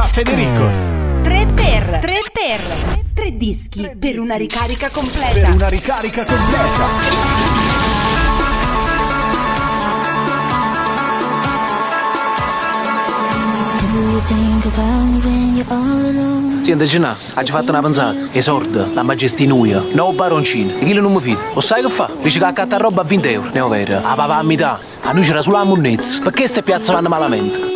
Caffedericos. 3 per 3 per 3 dischi per una ricarica completa. Per una ricarica completa. Senti, Gina, hai fatto una pensata. Esorda, la magestinuia, no baroncino. E chi non mi fido? Lo sai che fa? Dice che accatta roba a 20 euro. Ne ho vero. A papà a metà. A noi c'era solo la monnezza. Perché queste piazze vanno malamente?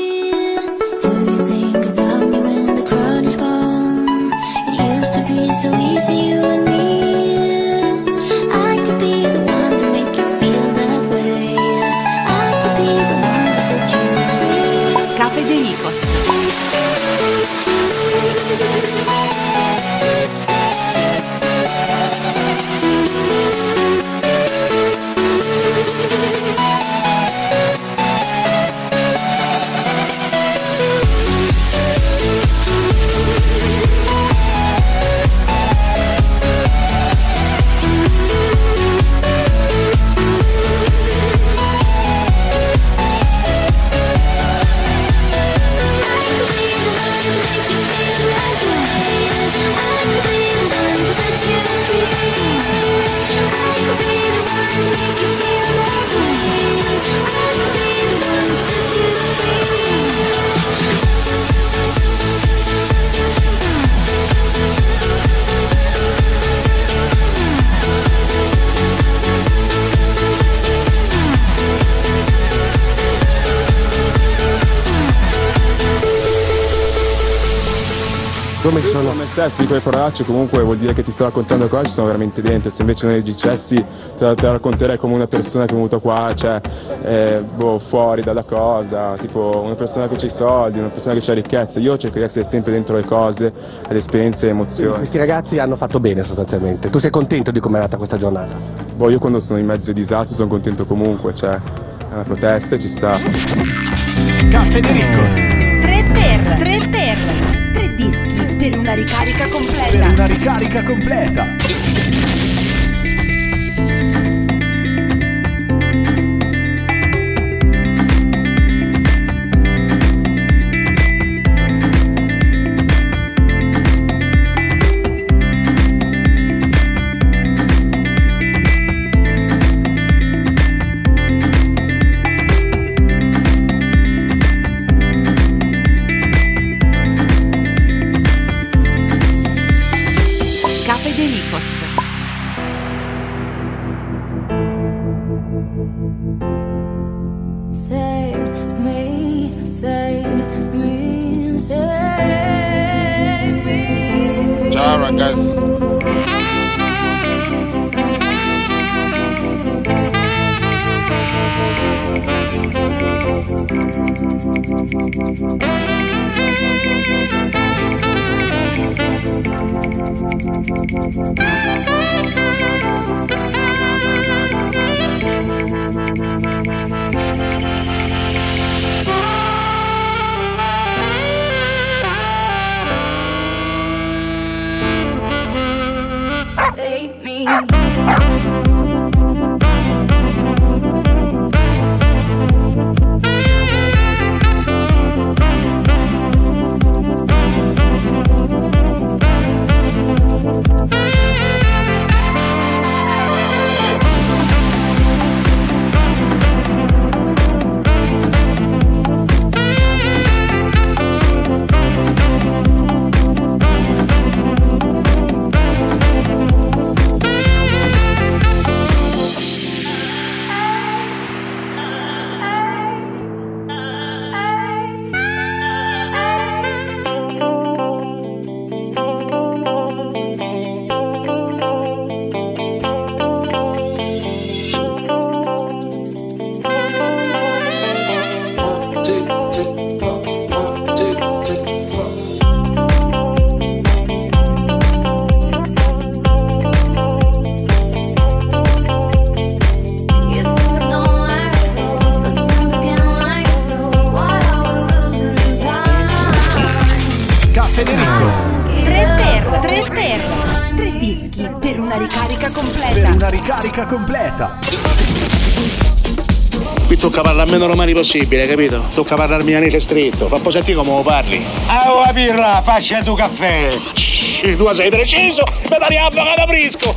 Come ci sono me stessi quelle parolacce comunque vuol dire che ti sto raccontando cose ci sono veramente dentro, se invece non le dicessi te la, te la racconterei come una persona che è venuta qua, cioè eh, boh, fuori dalla cosa, tipo una persona che ha i soldi, una persona che ha ricchezza, io cerco di essere sempre dentro le cose, le esperienze le emozioni. Questi ragazzi hanno fatto bene sostanzialmente. Tu sei contento di come è andata questa giornata? Boh, io quando sono in mezzo ai disastri sono contento comunque, cioè è una protesta e ci sta. Caffedericos. 3 per 3 per 3 dischi per una ricarica Per completa. una ricarica completa. Save me. Meno romani possibile, capito? Tocca parlare milanese stretto. Fa un po' sentire come lo parli. Ah, oh, pirla, faccia tu caffè. Shh, tu sei preciso, me la riavvoca da brisco.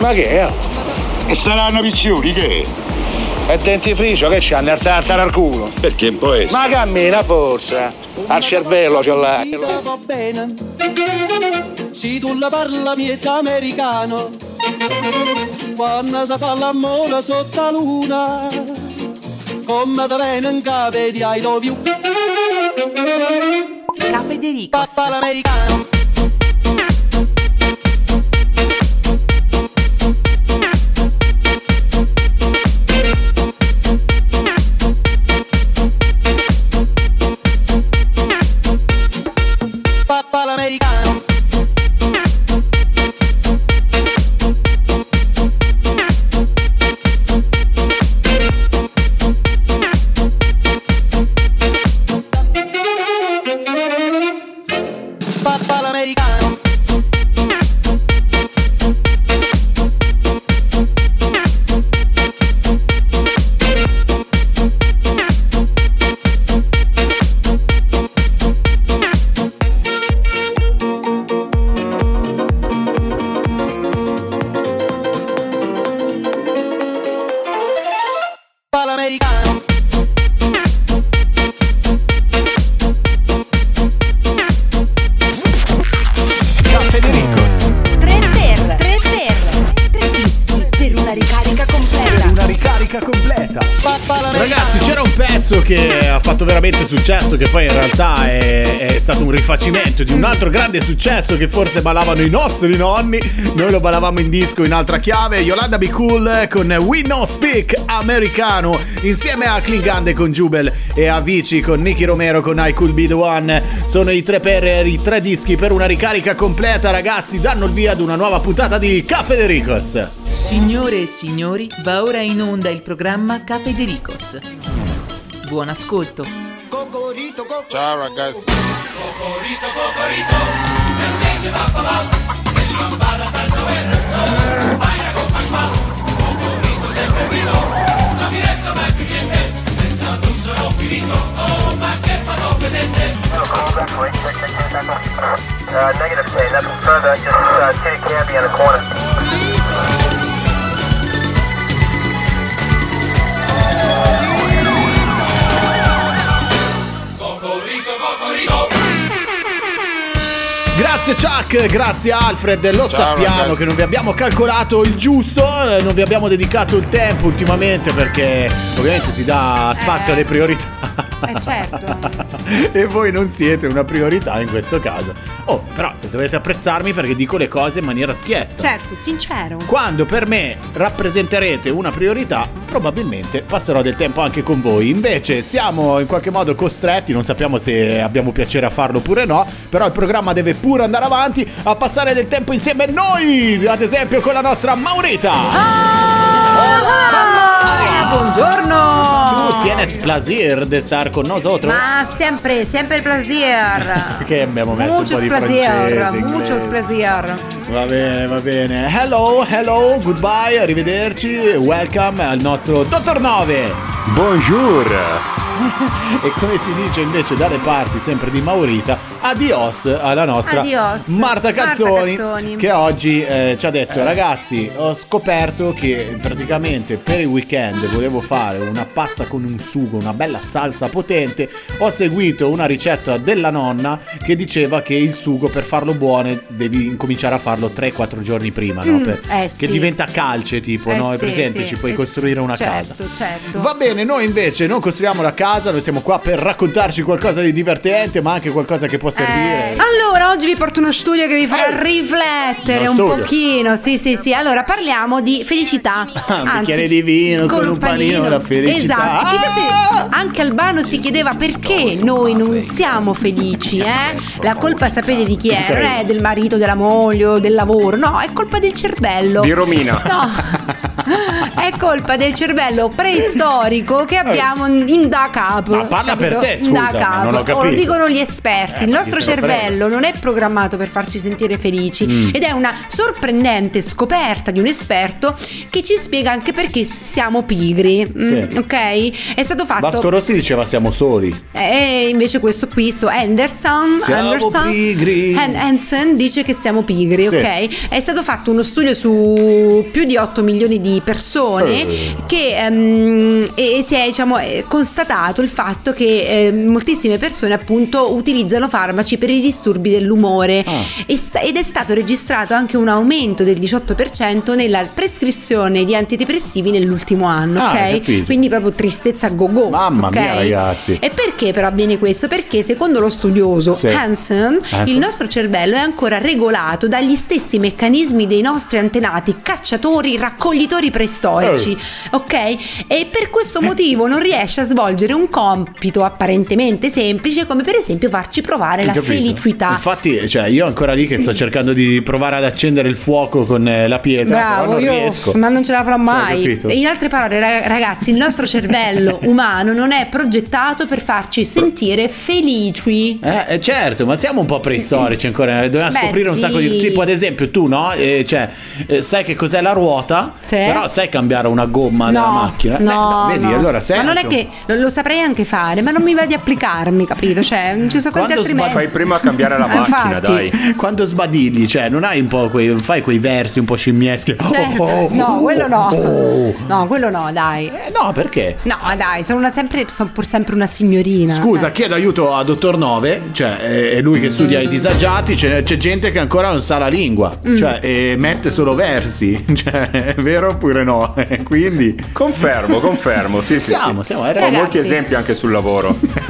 Ma che è? E saranno piccioni, che? È dentifricio che c'ha nel tartare al culo. Perché può essere? Ma cammina forza. Al cervello ce l'hai. va bene se tu la parla miezza americano quando si fa l'amore sotto la luna come te viene in capo di I love you Caffè De Ricos. papà l'americano che ha fatto veramente successo, che poi in realtà è, è stato un rifacimento di un altro grande successo che forse ballavano i nostri nonni. Noi lo ballavamo in disco in altra chiave. Yolanda Be Cool con We No Speak americano, insieme a Klingande con Jubel e a Vici con Nicky Romero con I Could Be The One. Sono i tre per i tre dischi per una ricarica completa, ragazzi. Danno il via ad una nuova puntata di Caffè De Ricos. Signore e signori, va ora in onda il programma Caffè De Ricos. Buon ascolto. Ciao ragazzi. negative state, nothing further, just uh, Titty Candy on the corner. Grazie Chuck, grazie Alfred, lo Ciao, sappiamo ragazzi. che non vi abbiamo calcolato il giusto, eh, non vi abbiamo dedicato il tempo ultimamente perché ovviamente si dà spazio Eh. alle priorità. Eh certo. e voi non siete una priorità in questo caso. Oh, però dovete apprezzarmi perché dico le cose in maniera schietta. Certo, sincero. Quando per me rappresenterete una priorità, probabilmente passerò del tempo anche con voi. Invece siamo in qualche modo costretti, non sappiamo se abbiamo piacere a farlo oppure no, però il programma deve pure andare avanti a passare del tempo insieme a noi, ad esempio con la nostra Maurita. Ah, buongiorno. Tu tienes placer de estar con nosotros. Ma sempre, sempre placer. Che abbiamo messo Muchos un po' di francese, muchos. Va bene, va bene. Hello, hello, goodbye, arrivederci. Welcome al nostro Dottor 9. Bonjour. E come si dice invece dalle parti sempre di Maurita, adios alla nostra Adios. Marta Marta Cazzoni, Cazzoni. che oggi eh, ci ha detto ragazzi ho scoperto che praticamente per il weekend volevo fare una pasta con un sugo, una bella salsa potente, ho seguito una ricetta della nonna che diceva che il sugo per farlo buono devi incominciare a farlo 3-4 giorni prima, no? Mm, Per- eh che sì. diventa calce tipo, Eh no? È sì, presente, sì. ci puoi Eh, costruire una casa. certo, Certo, Va bene, noi invece non costruiamo la casa, noi siamo qua per raccontarci qualcosa di divertente, ma anche qualcosa che può servire. Eh, allora, oggi vi porto uno studio che vi farà Eh, riflettere un studio. pochino. Sì, sì, sì. Allora, parliamo di felicità. Un bicchiere di vino con un panino, la felicità. Esatto. Chissà se Ah! anche Albano si chiedeva perché noi non siamo felici, eh? La colpa sapete di chi è? Non è del marito, della moglie o del lavoro. No, è colpa del cervello. Di Romina. No. È colpa del cervello preistorico che abbiamo in capo. Ma parla per capito? te, scusa, Da capo. non ho O lo capito. dicono gli esperti. Eh, Il nostro cervello non è programmato per farci sentire felici Mm. ed è una sorprendente scoperta di un esperto che ci spiega anche perché siamo pigri. mm, Sì. Ok? È stato fatto. Vasco Rossi diceva siamo soli. E invece questo qui, sto Anderson, Siamo Anderson pigri. Han- Hansen dice che siamo pigri, Sì. ok? È stato fatto uno studio su più di 8 milioni di persone Eh. che ehm, e si è diciamo, eh, constatato il fatto che eh, moltissime persone appunto utilizzano farmaci per i disturbi dell'umore Ah. Ed è stato registrato anche un aumento del 18% nella prescrizione di antidepressivi nell'ultimo anno, Ah, ok? Quindi proprio tristezza go go. Mamma ok? mia, ragazzi. E perché però avviene questo? Perché secondo lo studioso Sì. Hansen, Hansen. il nostro cervello è ancora regolato dagli stessi meccanismi dei nostri antenati cacciatori, raccoglitori preistorici, Eh. ok? E per questo motivo non riesce a svolgere un compito apparentemente semplice come per esempio farci provare la Capito? felicità. Infatti, cioè, io ancora lì che sto cercando di provare ad accendere il fuoco con eh, la pietra, però Bravo, non io, riesco. ma non ce la farò mai. In altre parole, ra- ragazzi, il nostro cervello umano non è progettato per farci sentire felici. Eh, eh, certo, ma siamo un po' preistorici ancora, eh, dobbiamo Beh, scoprire un sì. sacco di... Tipo ad esempio tu, no? Eh, cioè, eh, sai che cos'è la ruota, Sì. però sai cambiare una gomma della macchina. Eh, No, vedi, no. allora sei Ma non è che lo, lo saprei anche fare, ma non mi va di applicarmi, capito? Cioè, ci sono Quando altri sbagli- mezzi. fai prima a cambiare la Eh, macchina, infatti. Quando sbadigli, cioè, non hai un po' quei. fai quei versi un po' scimmieschi. Certo. Oh, oh, no, quello no. oh. No, quello no, dai. no, perché? No, dai, sono una sempre, sono pur sempre una signorina. Scusa, Eh. chiedo aiuto a Dottor Nove, cioè è lui che studia i disagiati, c'è, c'è gente che ancora non sa la lingua, Mm. cioè e mette solo versi, cioè è vero oppure no? Quindi Confermo, confermo, sì, sì. Siamo, sì. siamo, Ho ragione. molti Ragazzi. Esempi anche sul lavoro.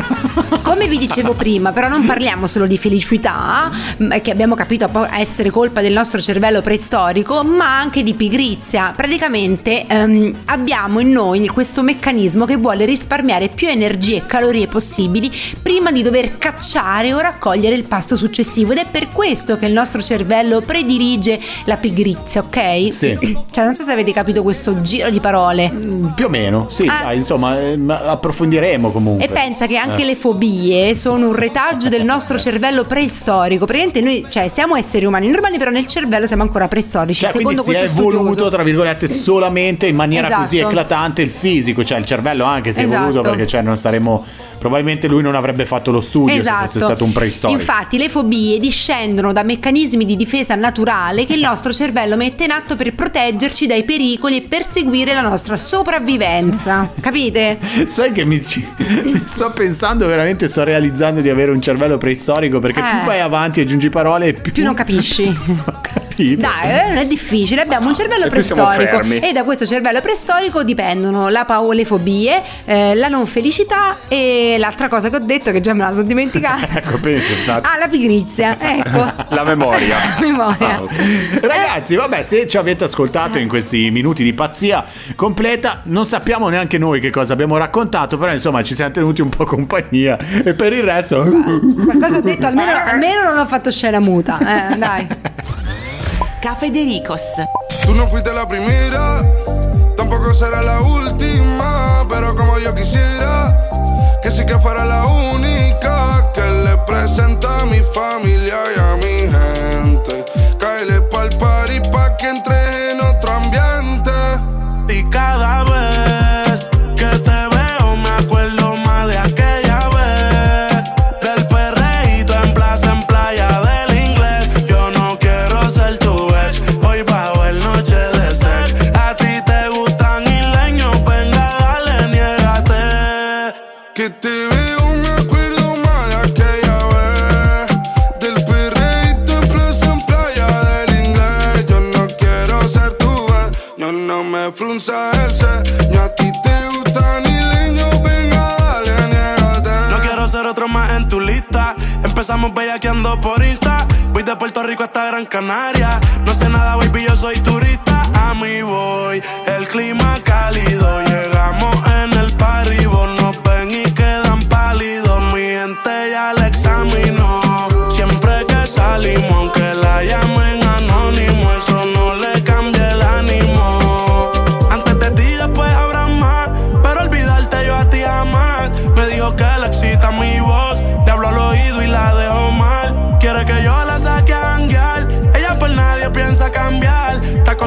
Come vi dicevo prima, però non parliamo solo di felicità, m- che abbiamo capito essere colpa del nostro cervello preistorico, ma anche di pigrizia. Praticamente ehm, abbiamo in noi questo meccanismo che vuole risparmiare più energie e calorie possibili prima di dover cacciare o raccogliere il pasto successivo ed è per questo che il nostro cervello predilige la pigrizia, ok? Sì. Cioè, non so se avete capito questo giro di parole. più o meno, sì, Ah. dai, insomma, eh, approfondiremo comunque. E pensa che anche Eh. le fobie sono un retaggio del nostro cervello preistorico. Praticamente noi, cioè, siamo esseri umani normali, però nel cervello siamo ancora preistorici. Cioè, secondo si è studioso. tra virgolette, solamente in maniera così Esatto. eclatante il fisico, cioè il cervello anche si è evoluto Esatto. perché cioè non saremmo, probabilmente lui non avrebbe fatto lo studio se fosse stato un preistorico. Esatto. Infatti, le fobie discendono da meccanismi di difesa naturale che il nostro cervello mette in atto per proteggerci dai pericoli e perseguire la nostra sopravvivenza. Capite? Sai che mi, ci- mi sto pensando veramente, sto realizzando di avere un cervello preistorico perché Eh. più vai avanti e aggiungi parole e più, Più non capisci. capito. Dai, eh, non è difficile. Abbiamo un cervello E preistorico e da questo cervello preistorico dipendono la paura, le fobie, eh, la non felicità e l'altra cosa che ho detto che già me la sono dimenticata. Ecco, penso. Ah, la pigrizia, ecco. La memoria. Memoria. Ah, ok. Ragazzi, vabbè, se ci avete ascoltato in questi minuti di pazzia completa, non sappiamo neanche noi che cosa abbiamo raccontato, però insomma ci siamo tenuti un po' compagnia e per il resto... Qualcosa ho detto, almeno, almeno non ho fatto scena muta. Eh, dai. Cafedericos. Tú no fuiste la primera, tampoco será la última, pero como yo quisiera, que sí que fuera la única que le presenta a mi familia y a mi gente. Cáele pa'l party pa' que entre Empezamos bellaqueando por Insta. Voy de Puerto Rico hasta Gran Canaria. No sé nada, baby, yo soy turista. A mí voy, el clima cálido. Llegamos en el party, vos nos ven y quedan pálidos. Mi gente ya la examinó. Siempre que salimos, aunque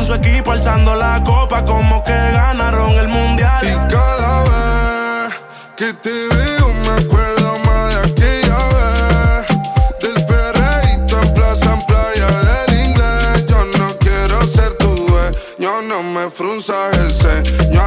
su equipo alzando la copa como que ganaron el mundial. Y cada vez que te veo me acuerdo más de aquella vez. Del perreíto en plaza, en playa del inglés. Yo no quiero ser tu dueño, no me frunzas el ceño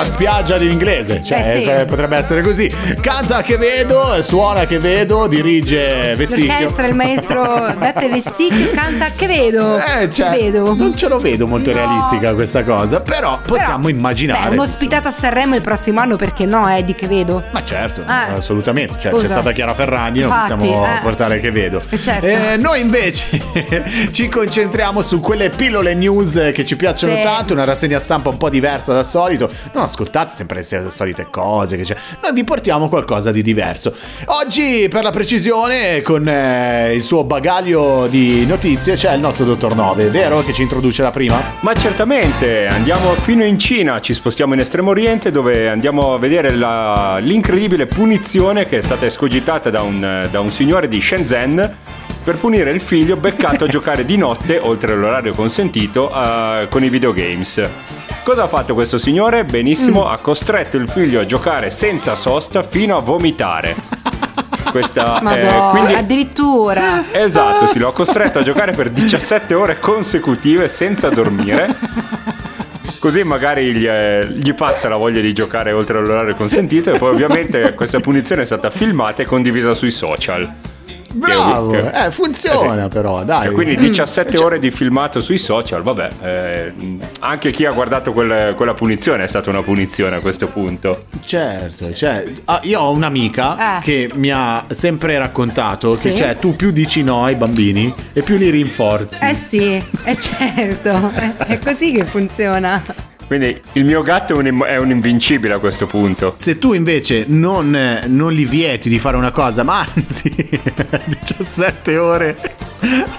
la spiaggia dell'inglese. Cioè, Eh sì. eh, potrebbe essere così. Canta che vedo, suona che vedo, dirige Vessicchio. L'orchestra, il maestro Beppe Vessicchio canta che vedo. Eh, cioè, vedo. Non ce lo vedo molto No. realistica questa cosa, però possiamo Beh, immaginare. un'ospitata a Sanremo il prossimo anno perché no, eh, di che vedo. Ma certo, Eh. assolutamente. Cioè, c'è stata Chiara Ferragni, non Infatti, possiamo eh. portare che vedo. Eh, certo. Eh, noi invece ci concentriamo su quelle pillole news che ci piacciono Sì. tanto, una rassegna stampa un po' diversa dal solito. Non ascoltate sempre le solite cose che c'è. Noi vi portiamo qualcosa di diverso. Oggi, per la precisione, con eh, il suo bagaglio di notizie, c'è il nostro dottor Nove, vero? Che ci introduce la prima? Ma certamente, andiamo fino in Cina, ci spostiamo in Estremo Oriente dove andiamo a vedere la- l'incredibile punizione che è stata escogitata da un, da un signore di Shenzhen per punire il figlio beccato a giocare di notte, oltre all'orario consentito, eh, con i videogames. Cosa ha fatto questo signore? Benissimo, ha costretto il figlio a giocare senza sosta fino a vomitare. Questa, eh, Madonna, quindi addirittura. Esatto, sì, l'ho costretto a giocare per 17 ore consecutive senza dormire. Così magari gli, eh, gli passa la voglia di giocare oltre all'orario consentito e poi ovviamente questa punizione è stata filmata e condivisa sui social. Bravo, Che- eh, funziona Eh però, dai. E quindi Mm. 17 Cioè, ore di filmato sui social, vabbè, eh, anche chi ha guardato quel- quella punizione è stata una punizione a questo punto. Certo, cioè, ah, io ho un'amica Eh. che mi ha sempre raccontato Sì? che cioè, tu più dici no ai bambini e più li rinforzi. Eh sì, è certo, è, è così che funziona. Quindi il mio gatto è un, è un invincibile a questo punto. Se tu invece non, non li vieti di fare una cosa, ma anzi 17 ore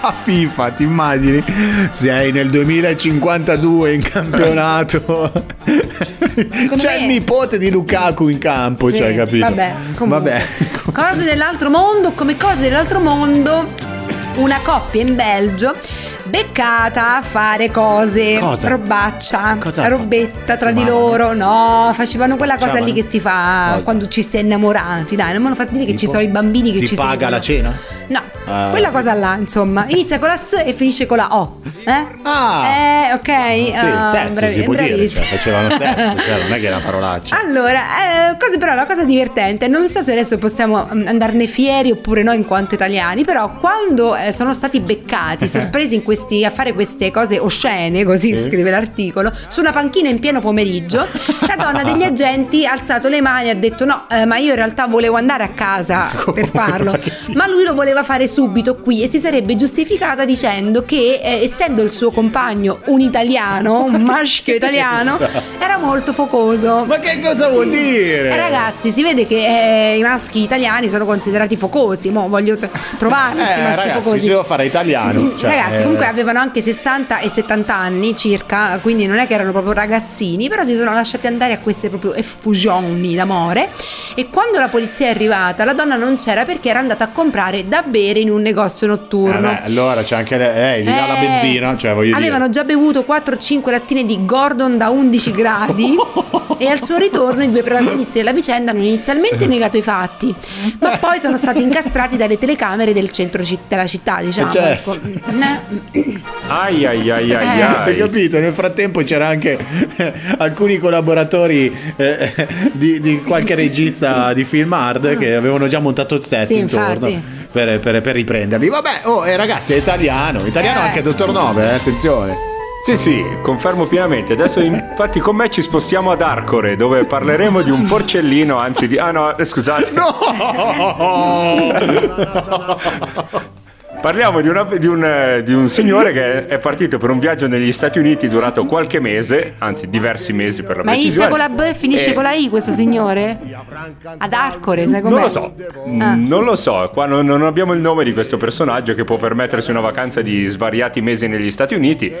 a FIFA, ti immagini? Sei nel 2052 in campionato. C'è il nipote di Lukaku in campo, Sì, cioè, capito? vabbè, comunque. Vabbè. Cose dell'altro mondo, come cose dell'altro mondo, una coppia in Belgio beccata a fare cose, Cosa? robaccia, Cosa? robetta tra di loro, no, facevano quella cosa lì che si fa Cosa? quando ci si è innamorati, dai, non me lo fate dire che ci Tipo? sono i bambini che si ci paga seguono. la cena? No, Ah. quella cosa là, insomma, inizia con la S e finisce con la O. Eh? Ah. Eh, ok. Sì, ah, sesso bravi- si può dire, cioè, facevano sesso, cioè, non è che è una parolaccia. Allora, eh, cosa però, la cosa divertente, non so se adesso possiamo mm, andarne fieri oppure no in quanto italiani, però quando eh, sono stati beccati, sorpresi in questi, a fare queste cose oscene, così Sì. scrive l'articolo, su una panchina in pieno pomeriggio, la donna degli agenti ha alzato le mani e ha detto no, eh, ma io in realtà volevo andare a casa per farlo, ma lui lo voleva fare subito qui e si sarebbe giustificata dicendo che eh, essendo il suo compagno un italiano, un maschio italiano, era molto focoso. Ma che cosa vuol dire? Eh, ragazzi, si vede che eh, i maschi italiani sono considerati focosi. Mo voglio trovare questi Eh, maschi ragazzi, focosi. devo fare italiano. cioè, Ragazzi, eh, comunque avevano anche 60 e 70 anni circa, quindi non è che erano proprio ragazzini, però si sono lasciati andare a queste proprio effusioni d'amore. E quando la polizia è arrivata, la donna non c'era perché era andata a comprare da bere in un negozio Eh, notturno. beh, allora c'è anche lei, gli dà la Eh, benzina, cioè voglio Avevano già bevuto 4-5 lattine di Gordon da 11 gradi e al suo ritorno i due protagonisti della vicenda hanno inizialmente negato i fatti, ma poi sono stati incastrati dalle telecamere del centro citt- della città, diciamo. Eh, certo. ecco. Ai ai ai ai dire. ai. Hai capito? Nel frattempo c'era anche eh, alcuni collaboratori eh, di, di qualche regista di film hard che avevano già montato il set Sì, intorno infatti. Per, per- per riprenderli. Vabbè, oh, eh, ragazzi, è italiano. Italiano Eh. anche Dottor Nove, eh, attenzione. Sì, sì, confermo pienamente. Adesso infatti con me ci spostiamo ad Arcore dove parleremo di un porcellino, anzi di... Ah no, scusate. Parliamo di, una- di un, eh, di un signore che è partito per un viaggio negli Stati Uniti durato qualche mese, anzi diversi mesi per la Ma inizia precisione. con la B e finisce E- con la I questo signore? Ad Arcore, sai com'è? Non lo so, Ah. Mm, non lo so, qua non, non abbiamo il nome di questo personaggio che può permettersi una vacanza di svariati mesi negli Stati Uniti.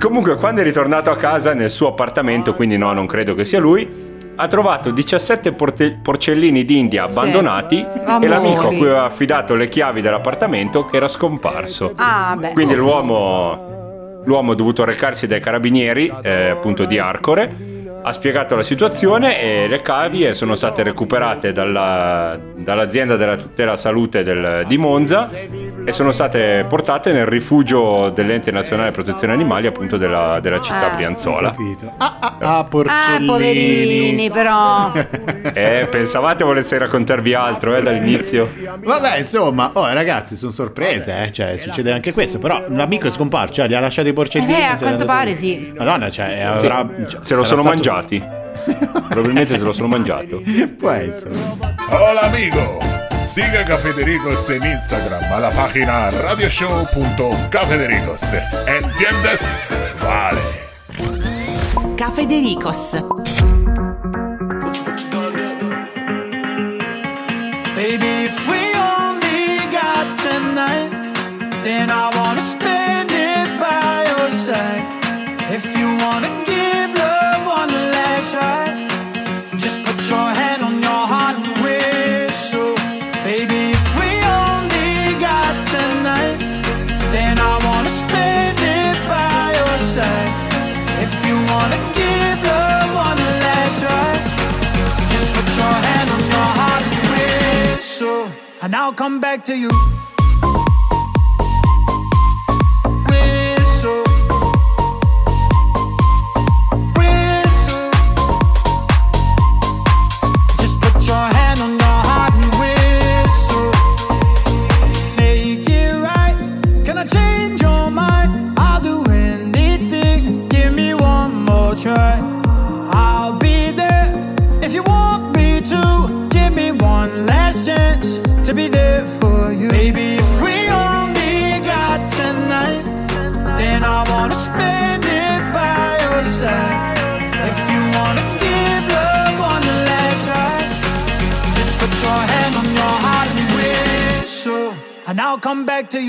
Comunque quando è ritornato a casa nel suo appartamento, quindi no, non credo che sia lui, ha trovato 17 porte- porcellini d'India abbandonati Amori. e l'amico a cui aveva affidato le chiavi dell'appartamento che era scomparso. Ah, beh. Quindi l'uomo, l'uomo ha dovuto recarsi dai carabinieri, eh, appunto di Arcore, ha spiegato la situazione e le cavie sono state recuperate dalla- dall'azienda della tutela salute del- di Monza e sono state portate nel rifugio dell'ente nazionale protezione animali appunto della, della città Ah, Brianzola. Ah, ah, Ah, porcellini. poverini, però. Eh, pensavate volesse raccontarvi altro eh, dall'inizio? Vabbè, insomma, oh, ragazzi, sono sorprese, eh. Cioè, succede anche questo. Però l'amico è scomparso, cioè, li ha lasciati i porcellini. Eh, a quanto pare sì. Madonna, cioè, avrà, cioè, Se lo sono stato- mangiati. Probabilmente se lo sono mangiato. Può essere. Hola amigo, siga Cafedericos en Instagram a la página radioshow.cafedericos. ¿Entiendes? Vale. Cafedericos. To you.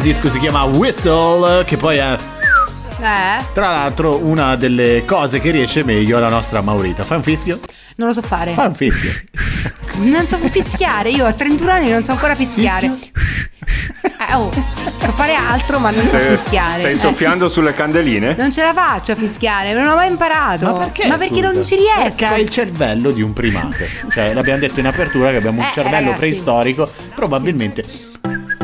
il disco si chiama Whistle, che poi è Eh? tra l'altro una delle cose che riesce meglio alla nostra Maurita. Fai un fischio? Non lo so fare. Fai un fischio. Non so fischiare, io a 31 anni non so ancora fischiare. Eh, oh, So fare altro, ma non so Stai- fischiare. Stai Eh. soffiando sulle candeline? Non ce la faccio a fischiare, non ho mai imparato. Ma perché? Ma perché scusa? non ci riesco? Perché hai il cervello di un primate. Cioè, l'abbiamo detto in apertura che abbiamo un Eh, cervello ragazzi. preistorico. Probabilmente.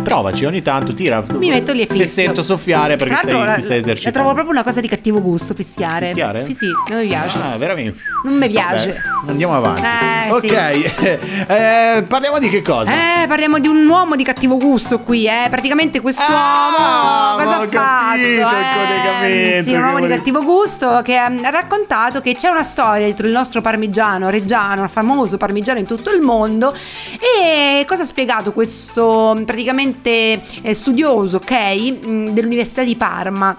Provaci ogni tanto, tira. Mi metto lì e Se fischio. sento soffiare perché stai, la- ti stai La esercitando. trovo proprio una cosa di cattivo gusto fischiare. Fischiare? Sì, sì, non mi piace. Ah, veramente. Non mi piace. Vabbè, andiamo avanti. Eh, ok, sì. eh, parliamo di che cosa? Eh, parliamo di un uomo di cattivo gusto qui, eh. Praticamente quest'uomo Ah, cosa ho fatto? capito Eh, Sì, un uomo di cattivo gusto che ha raccontato che c'è una storia dietro il nostro parmigiano reggiano, famoso parmigiano in tutto il mondo. E cosa ha spiegato questo praticamente eh, studioso, ok, mh, dell'Università di Parma?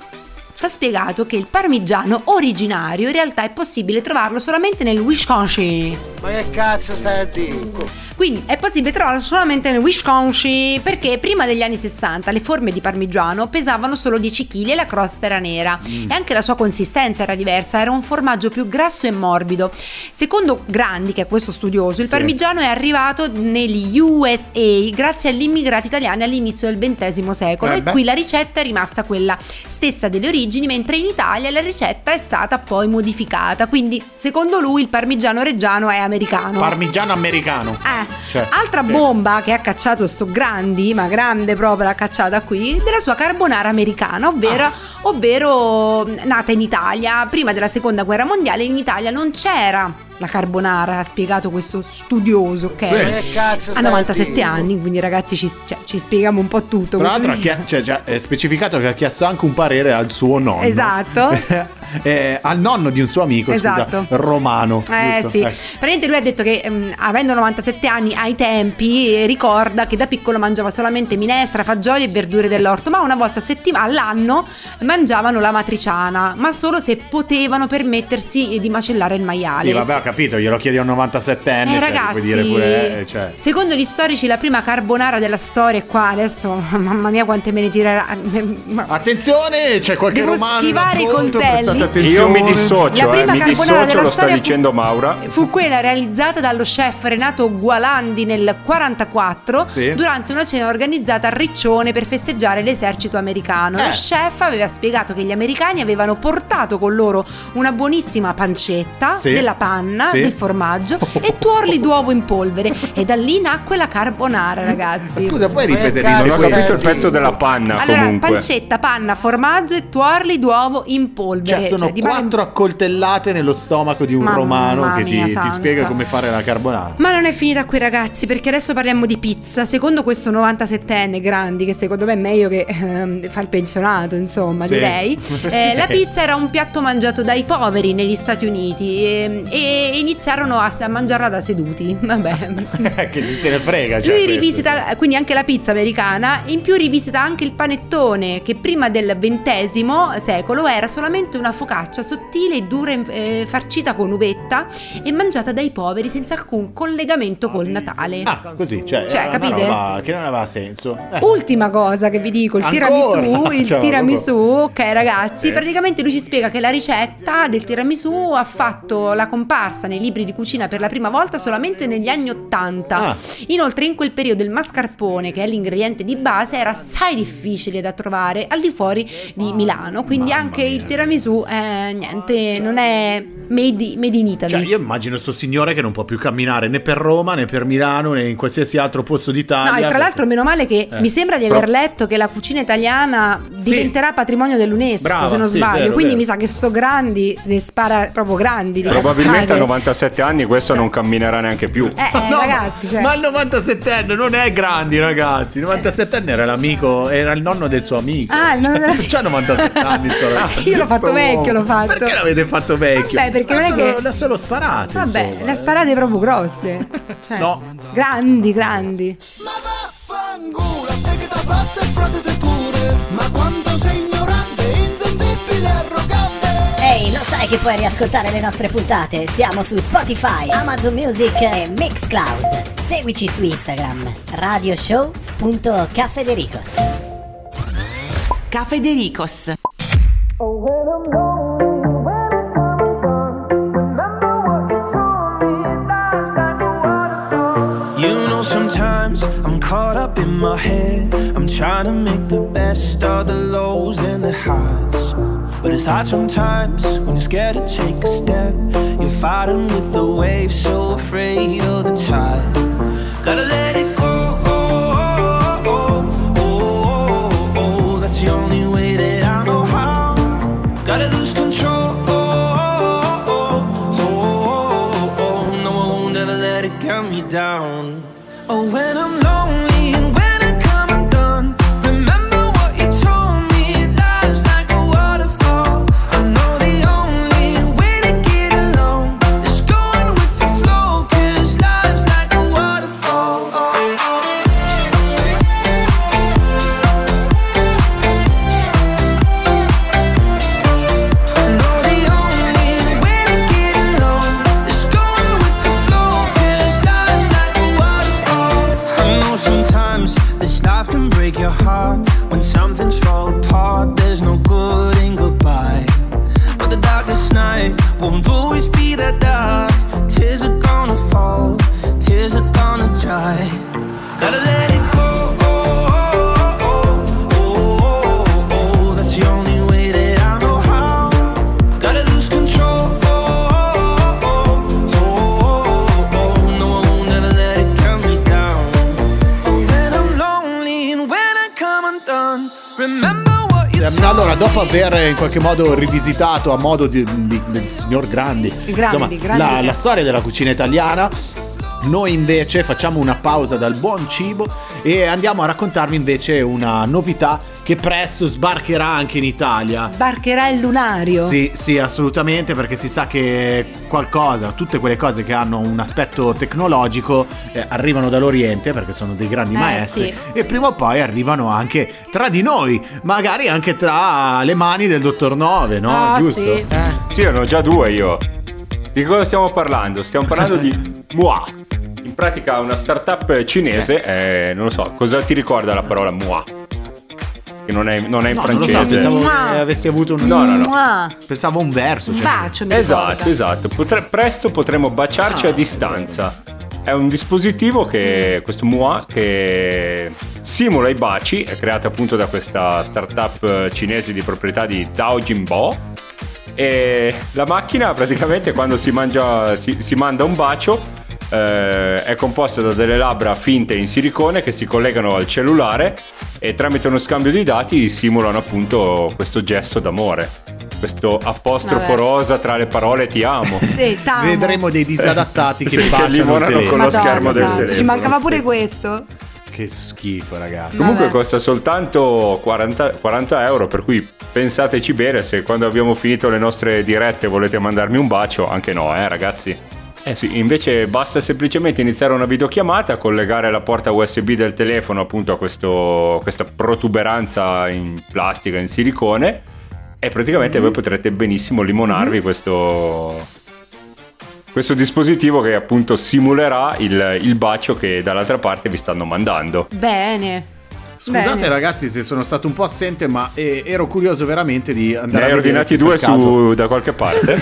Ci ha spiegato che il parmigiano originario in realtà è possibile trovarlo solamente nel Wisconsin. Ma che cazzo stai a dire? Quindi è possibile trovarlo solamente nel Wisconsin perché prima degli anni 60 le forme di parmigiano pesavano solo 10 kg e la crosta era nera Mm. e anche la sua consistenza era diversa, era un formaggio più grasso e morbido. Secondo Grandi, che è questo studioso, il Sì. parmigiano è arrivato negli USA grazie agli immigrati italiani all'inizio del XX secolo Eh e qui la ricetta è rimasta quella stessa delle origini, mentre in Italia la ricetta è stata poi modificata. Quindi, secondo lui, il parmigiano reggiano è americano. Parmigiano americano. Eh, Cioè, Altra sì. bomba che ha cacciato sto Grandi, ma grande proprio l'ha cacciata qui, della sua carbonara americana, ovvero, Ah. ovvero nata in Italia. Prima della seconda guerra mondiale in Italia non c'era la carbonara, ha spiegato questo studioso, ok? Sì. Che cazzo Ha stai 97 dicendo? anni, quindi ragazzi ci, cioè, ci spieghiamo un po' tutto. Tra l'altro ha chia- cioè, già è specificato che ha chiesto anche un parere al suo nonno. Esatto. Eh, al nonno di un suo amico, Esatto. scusa, romano. Eh giusto? sì, Eh. praticamente lui ha detto che ehm, avendo 97 anni ai tempi eh, ricorda che da piccolo mangiava solamente minestra, fagioli e verdure dell'orto, ma una volta a settimana all'anno mangiavano la matriciana, ma solo se potevano permettersi di macellare il maiale. Sì, vabbè, capito, glielo chiedi a un 97enne, Eh, cioè, ragazzi, dire pure, eh, cioè. secondo gli storici la prima carbonara della storia è qua, adesso mamma mia quante me ne tirerà. Attenzione, c'è qualche Devo romano schivare i coltelli. Io attenzione. mi dissocio, La eh, prima mi carbonara dissocio, lo sta dicendo Maura. Fu quella realizzata dallo chef Renato Gualandi nel 44 Sì. durante una cena organizzata a Riccione per festeggiare l'esercito americano. Eh. Lo chef aveva spiegato che gli americani avevano portato con loro una buonissima pancetta, Sì. della panna, Sì. del formaggio e tuorli d'uovo in polvere e da lì nacque la carbonara, ragazzi. Scusa, puoi ripetere Non ho capito il pezzo della panna Allora, comunque. pancetta, panna, formaggio e tuorli d'uovo in polvere. Cioè, sono di pane- quattro accoltellate nello stomaco di un Mamma romano che ti, ti spiega come fare la carbonara. Ma non è finita qui ragazzi, perché adesso parliamo di pizza. Secondo questo 97enne Grandi, che secondo me è meglio che ehm, fa il pensionato, insomma, Sì. direi. eh, la pizza era un piatto mangiato dai poveri negli Stati Uniti e, e iniziarono a, a mangiarla da seduti. Vabbè. che se ne frega. Cioè, Lui questo. rivisita quindi anche la pizza americana, in più rivisita anche il panettone che prima del XX secolo era solamente una focaccia sottile e dura eh, farcita con uvetta e mangiata dai poveri senza alcun collegamento col Natale. Ah, così, cioè, Cioè, era una capite? roba che non aveva senso. Eh. Ultima cosa che vi dico, il Ancora? tiramisù, il Cioè, tiramisù, ok ragazzi, Sì. praticamente lui ci spiega che la ricetta del tiramisù ha fatto la comparsa nei libri di cucina per la prima volta solamente negli anni 80. Ah. Inoltre in quel periodo il mascarpone, che è l'ingrediente di base, era assai difficile da trovare al di fuori di Milano, quindi anche il tiramisù, eh, niente, non è made, made in Italy. Cioè, io immagino sto signore che non può più camminare né per Roma né per Milano né in qualsiasi altro posto d'Italia. No, e tra l'altro meno male che Eh. mi sembra di aver letto che la cucina italiana diventerà patrimonio dell'UNESCO, Brava, se non sì, sbaglio. vero, Quindi vero. mi sa che sto grandi ne spara proprio grandi di Probabilmente cazzate. 97 anni questo non camminerà neanche più. Eh, eh, ragazzi, cioè. Ma il 97enne non è grandi, ragazzi. Il 97enne era l'amico, era il nonno del suo amico. Ah, il nonno del- c'ha 97 anni. Io l'ho fatto vecchio, l'ho fatto. Perché l'avete fatto vecchio? Vabbè, perché non è L'ha che- solo- L'ha solo sparato. Vabbè, insomma, le eh. sparate proprio grosse. Cioè, No. grandi, grandi. Ma sai che puoi riascoltare le nostre puntate? Siamo su Spotify, Amazon Music e Mixcloud. Seguici su Instagram, radioshow.cafedericos. Cafedericos. Sometimes I'm caught up in my head. I'm trying to make the best of the lows and the highs. But it's hard sometimes when you're scared to take a step. You're fighting with the waves, so afraid of the tide. Gotta let it go. Qualche modo rivisitato a modo di- di- del signor Grandi, Grandi, grandi. La, la storia della cucina italiana, noi invece facciamo una pausa dal buon cibo e andiamo a raccontarvi invece una novità che presto sbarcherà anche in Italia. Sbarcherà il lunario. Sì, sì, assolutamente, perché si sa che qualcosa, tutte quelle cose che hanno un aspetto tecnologico eh, arrivano dall'Oriente perché sono dei grandi Eh, maestri sì. e prima o poi arrivano anche tra di noi, magari anche tra le mani del dottor Nove, no? Ah, Giusto? sì. Eh. Sì, erano già due io. Di cosa stiamo parlando? Stiamo parlando di Mua. In pratica una startup cinese, eh, non lo so, cosa ti ricorda la parola Mua? Che non è, non è in No, non lo francese. so, pensavo Mua. che avessi avuto un No, no, no. Mua. Pensavo un verso, cioè. bacio, mi Esatto, ricorda. esatto. Potre- presto potremo baciarci Ah. a distanza. È un dispositivo che, questo MUA, che simula i baci, è creato appunto da questa startup cinese di proprietà di Zhao Jinbo. E la macchina praticamente quando si, mangia, si, si manda un bacio eh, è composta da delle labbra finte in silicone che si collegano al cellulare e tramite uno scambio di dati simulano appunto questo gesto d'amore. Questo apostrofo Vabbè. rosa tra le parole ti amo. Sì, t'amo. Vedremo dei disadatati che Sì, che baciano il limonano telefono. con lo schermo del esatto. telefono. Ci mancava pure questo. Che schifo, ragazzi. Comunque Vabbè. costa soltanto 40, 40 euro, per cui pensateci bene se quando abbiamo finito le nostre dirette volete mandarmi un bacio, anche no, eh ragazzi. Eh sì, invece basta semplicemente iniziare una videochiamata, collegare la porta USB del telefono appunto a questo- questa protuberanza in plastica, in silicone e praticamente voi potrete benissimo limonarvi questo, questo dispositivo che appunto simulerà il, il bacio che dall'altra parte vi stanno mandando. Bene. Scusate Bene. ragazzi se sono stato un po' assente, ma eh, ero curioso veramente di Ne andare hai a vedere ordinati se per due su, da qualche parte?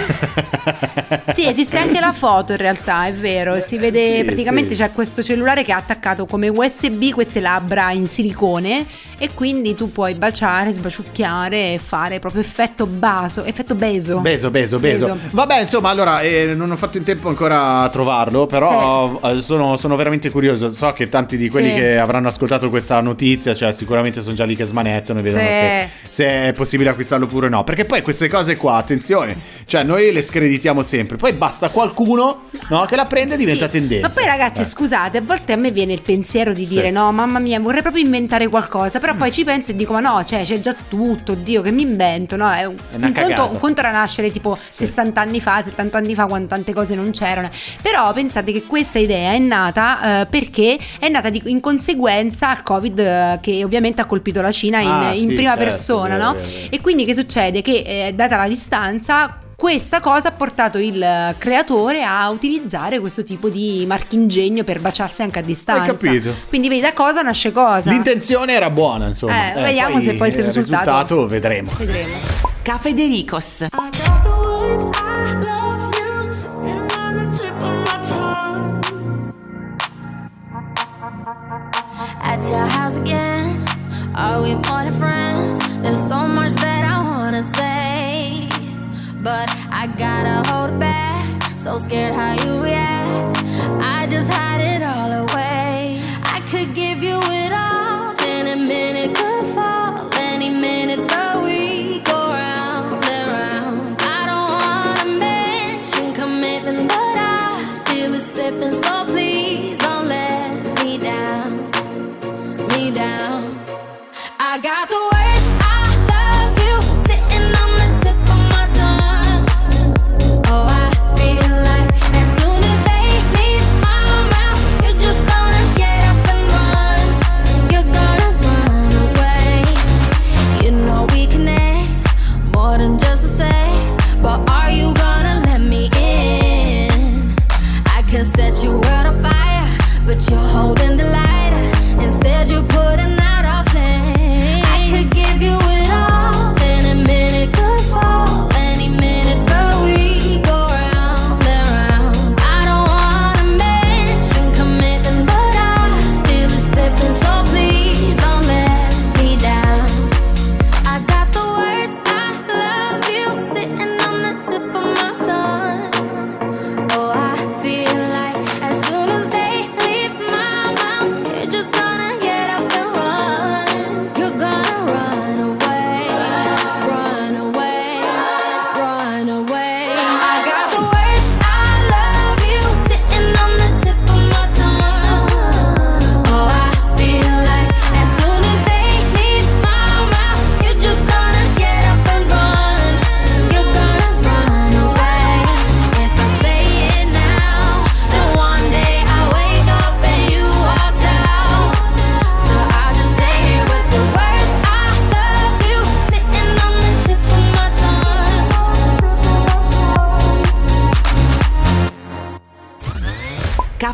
Sì, esiste anche la foto in realtà, è vero. Si vede sì, praticamente sì. c'è questo cellulare che ha attaccato come USB queste labbra in silicone e quindi tu puoi baciare, sbaciucchiare e fare proprio effetto baso, effetto beso. Beso, beso, beso. Beso. Vabbè, insomma, allora eh, non ho fatto in tempo ancora a trovarlo, però eh, sono, sono veramente curioso. So che tanti di quelli Sì. che avranno ascoltato questa notizia, cioè sicuramente sono già lì che smanettano e vedono Sì. se, se è possibile acquistarlo oppure no. Perché poi queste cose qua, attenzione, cioè noi le screditiamo sempre, poi basta qualcuno no, che la prende e diventa Sì. tendenza. Ma poi ragazzi, Eh. scusate, a volte a me viene il pensiero di dire Sì. no, mamma mia, vorrei proprio inventare qualcosa, però poi ci penso e dico ma no, cioè c'è già tutto, Dio, che mi invento, no? È un, È un conto, un conto era nascere tipo 60 anni fa, 70 anni fa, quando tante cose non c'erano. Però pensate che questa idea è nata eh, perché è nata di- in conseguenza al Covid eh, che ovviamente ha colpito la Cina in, Ah, in sì, prima certo, persona, vero, no? vero, vero. E quindi che succede? Che eh, data la distanza questa cosa ha portato il eh, creatore a utilizzare questo tipo di marchingegno per baciarsi anche a distanza. Hai capito. Quindi vedi da cosa nasce cosa. L'intenzione era buona, insomma. Eh, vediamo se poi il risultato- vedremo. Vedremo. Caffè De Ricos. Are we more than friends? There's so much that I wanna say, but I gotta hold back. So scared how you react. I just hide it all away. I could give you it all.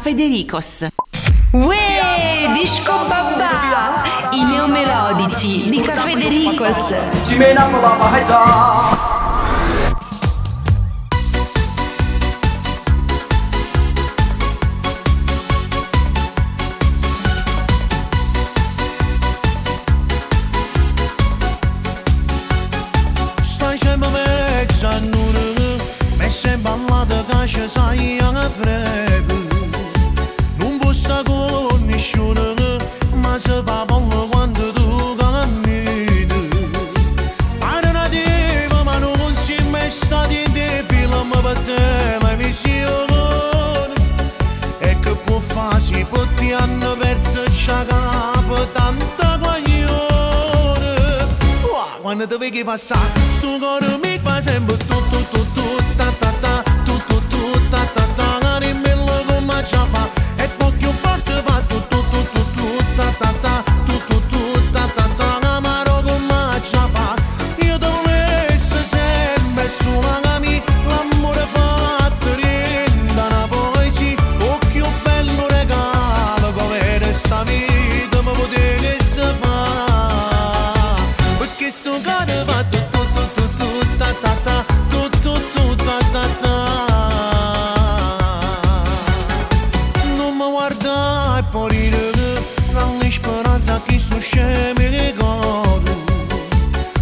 Federicos. Uè, disco babà, i neomelodici di Caffè Dericos. passar. Se um goro me fazendo separire non mi speranza che su scemi di coro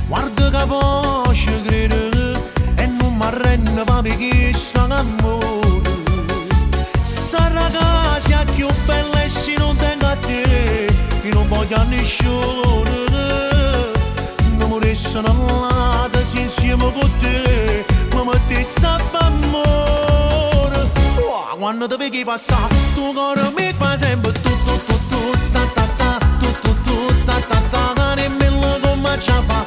guarda che voce gridere e non mi arrendo papi che sta amore sarà casa più bella e se non tengo a te fino a poi nessuno non mi restano all'altra se insieme con te ma mi stessa famore quando dovevi passare Sto cuore mi fa sempre tu tu tu tu ta ta ta Tu tu tu ta ta ta Nemmeno come ci fa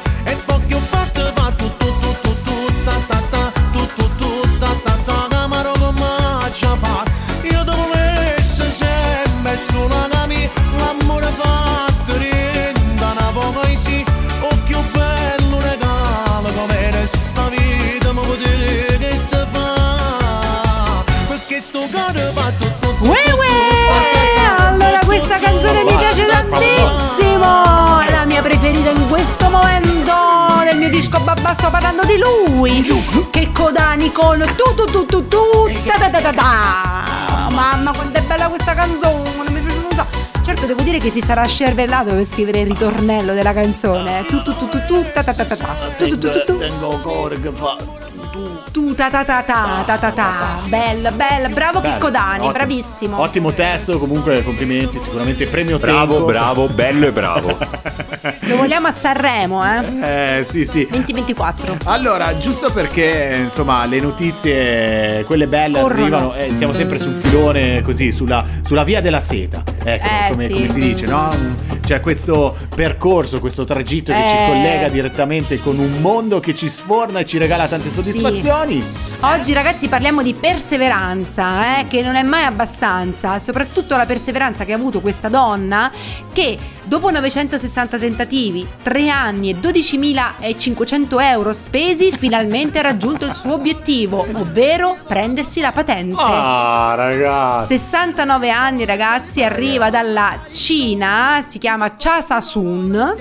ba, ba, sto parlando di lui! Che Codani con tu tu tu tu tu da da da da da! Ah, Mamma quanto è bella questa canzone! Mi piace un sacco! Certo devo dire che si sarà scervellato per scrivere il ritornello della canzone. Ah. Tu tu tu tu tu ta ta ta ta ta tu tu tu tu tu Tengo cuore che fa tu ta ta ta ta ta ta ta bello bello bravo bello, Chicco Dani ottimo, bravissimo ottimo testo comunque complimenti sicuramente premio bravo tempo. bravo bello e bravo Lo vogliamo a Sanremo, eh? Eh, sì, sì. 2024. Allora, giusto perché insomma le notizie, quelle belle Corrono. arrivano, eh, siamo sempre sul filone così, sulla, sulla via della seta, ecco, Eh, come, sì. come si dice, no? C'è questo percorso, questo tragitto che ci Eh. collega direttamente con un mondo che ci sforna e ci regala tante soddisfazioni. Oggi ragazzi parliamo di perseveranza, eh, che non è mai abbastanza, soprattutto la perseveranza che ha avuto questa donna che dopo 960 tentativi, 3 anni e 12.500 euro spesi, finalmente ha raggiunto il suo obiettivo, ovvero prendersi la patente. Ah, ragazzi. 69 anni ragazzi, arriva dalla Cina, si chiama Cha Sa-sun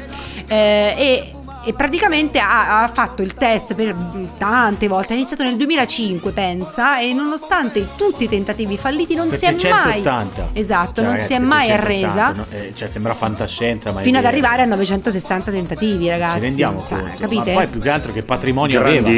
eh, e, e praticamente ha, ha fatto il test per tante volte, ha iniziato nel 2005 pensa e nonostante tutti i tentativi falliti non si è mai 780. Esatto, Cioè, non ragazzi, si è mai 780, arresa no? Eh, cioè, sembra fantascienza, ma è fino ad arrivare a 960 tentativi ragazzi. Ci rendiamo Cioè, conto. capite? Ma poi più che altro che patrimonio aveva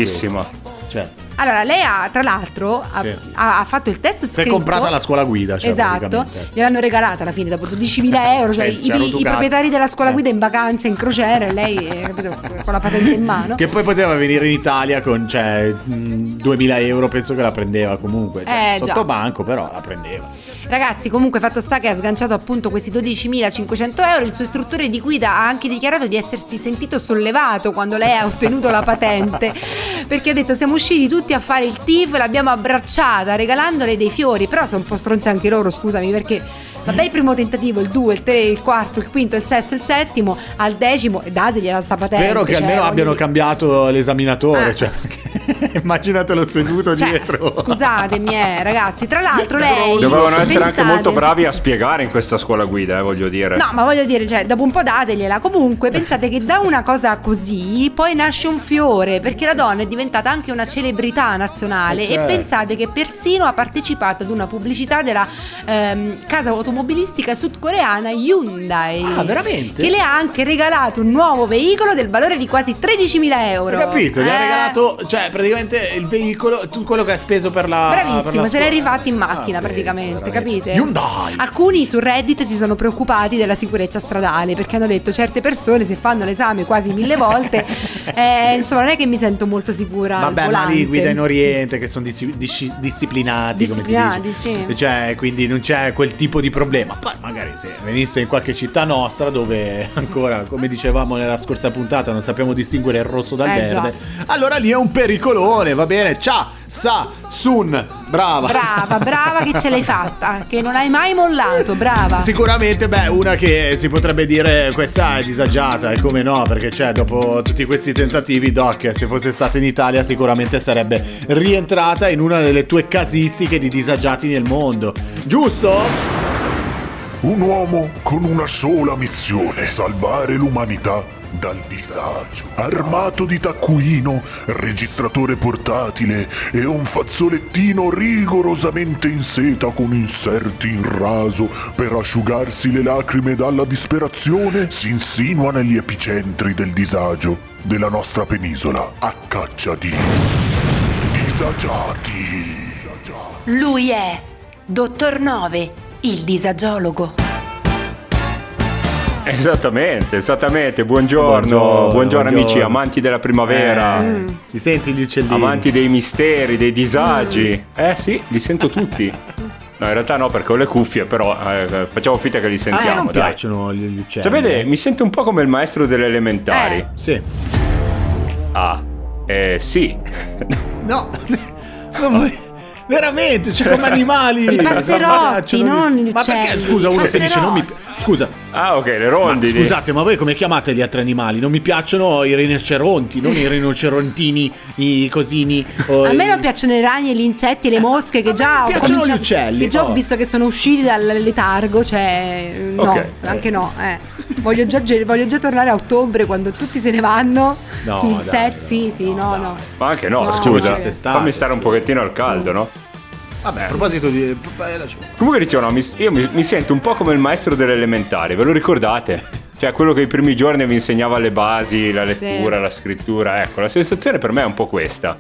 Cioè, Allora, lei ha, tra l'altro, ha, Sì. ha- fatto il test si è scritto. comprata la scuola guida, cioè, esatto, gliel'hanno regalata alla fine dopo 12.000 euro. Cioè, Cioè, i, i- i proprietari della scuola guida in vacanza in crociera e lei, eh, capito, con la patente in mano. Che poi poteva venire in Italia con cioè, mh, 2000 euro, penso che la prendeva comunque. Cioè, Eh, già. sotto banco, però la prendeva. Ragazzi, comunque, fatto sta che ha sganciato appunto questi 12.500 euro. Il suo istruttore di guida ha anche dichiarato di essersi sentito sollevato quando lei ha ottenuto la patente. Perché ha detto: Siamo usciti tutti a fare il TIF, l'abbiamo abbracciata regalandole dei fiori. Però sono un po' stronzi anche loro, scusami, perché. Vabbè, il primo tentativo, il 2, il 3, il quarto, il quinto, il sesto, il settimo, al decimo, e dategliela sta patente. Spero che cioè, almeno voglio abbiano cambiato l'esaminatore. Ah. Cioè, perché immaginatelo seduto Cioè, dietro. Scusatemi, eh, ragazzi. Tra l'altro, lei. Dovevano essere anche pensate- molto bravi a spiegare in questa scuola guida, eh, voglio dire. No, ma voglio dire, cioè, dopo un po' dategliela. Comunque, pensate che da una cosa così poi nasce un fiore, perché la donna è diventata anche una celebrità nazionale. Certo. E pensate che persino ha partecipato ad una pubblicità della ehm, casa automobilistica sudcoreana Hyundai. Ah, veramente? Che le ha anche regalato un nuovo veicolo del valore di quasi 13.000 euro. Hai capito? Gli ha Eh, regalato, cioè, praticamente il veicolo, tutto quello che ha speso per la. per Bravissimo, la se l'hai rifatto in macchina Ah, praticamente, capite? Hyundai. Alcuni su Reddit si sono preoccupati della sicurezza stradale perché hanno detto certe persone se fanno l'esame quasi mille volte, eh, insomma non è che mi sento molto sicura. Vabbè, ma lì guida in Oriente che sono disci- disci- disciplinati, Disciplinati, come si dice. sì. Cioè, quindi non c'è quel tipo di problema. Poi magari se venisse in qualche città nostra dove ancora, come dicevamo nella scorsa puntata, non sappiamo distinguere il rosso dal Eh, già. verde, allora lì è un pericolone, va bene? Ciao, sa, sun, brava. Brava, brava che ce l'hai fatta, che non hai mai mollato, brava. Sicuramente, beh, una che si potrebbe dire questa è disagiata, e come no, perché cioè, dopo tutti questi tentativi, Doc, se fosse stata in Italia sicuramente sarebbe rientrata in una delle tue casistiche di disagiati nel mondo. Giusto? Un uomo con una sola missione, salvare l'umanità dal disagio. Armato di taccuino, registratore portatile e un fazzolettino rigorosamente in seta con inserti in raso per asciugarsi le lacrime dalla disperazione, si insinua negli epicentri del disagio della nostra penisola a caccia di disagiati. Lui è Dottor Nove, il disagiologo. Esattamente, esattamente. Buongiorno, Buongiorno, buongiorno, amici, amanti della primavera. Eh, Ti senti gli uccellini? Amanti dei misteri, dei disagi. Eh sì, li sento tutti. No, in realtà no, perché ho le cuffie, però eh, facciamo finta che li A me sentiamo. non dai. piacciono gli uccelli. Sapete, mi sento un po' come il maestro delle elementari. Eh. Sì. Ah, eh sì. No. No, ma Veramente, cioè come animali. I passerotti, non gli- gli Ma perché, uccelli, scusa, uno che dice non mi... Scusa. Ah, ok, le rondini. Ma scusate, ma voi come chiamate gli altri animali? Non mi piacciono i rinoceronti, non i rinocerontini, i cosini. o A me non piacciono i ragni, e gli insetti le mosche che già ho piacciono cominciato- gli uccelli, Che già ho oh. visto che sono usciti dal letargo, cioè no, Ok. anche no, eh. Voglio già, voglio già tornare a ottobre quando tutti se ne vanno. No, Gli dai, insetti, sì, sì, no, no. Ma anche no, No, scusa. fammi stare un pochettino al caldo, no? Vabbè, a proposito di... eh, Comunque dicevo, no, mi- io mi, mi sento un po' come il maestro delle elementari, ve lo ricordate? Cioè quello che i primi giorni vi insegnava le basi, la lettura, Sì. la scrittura, ecco, la sensazione per me è un po' questa.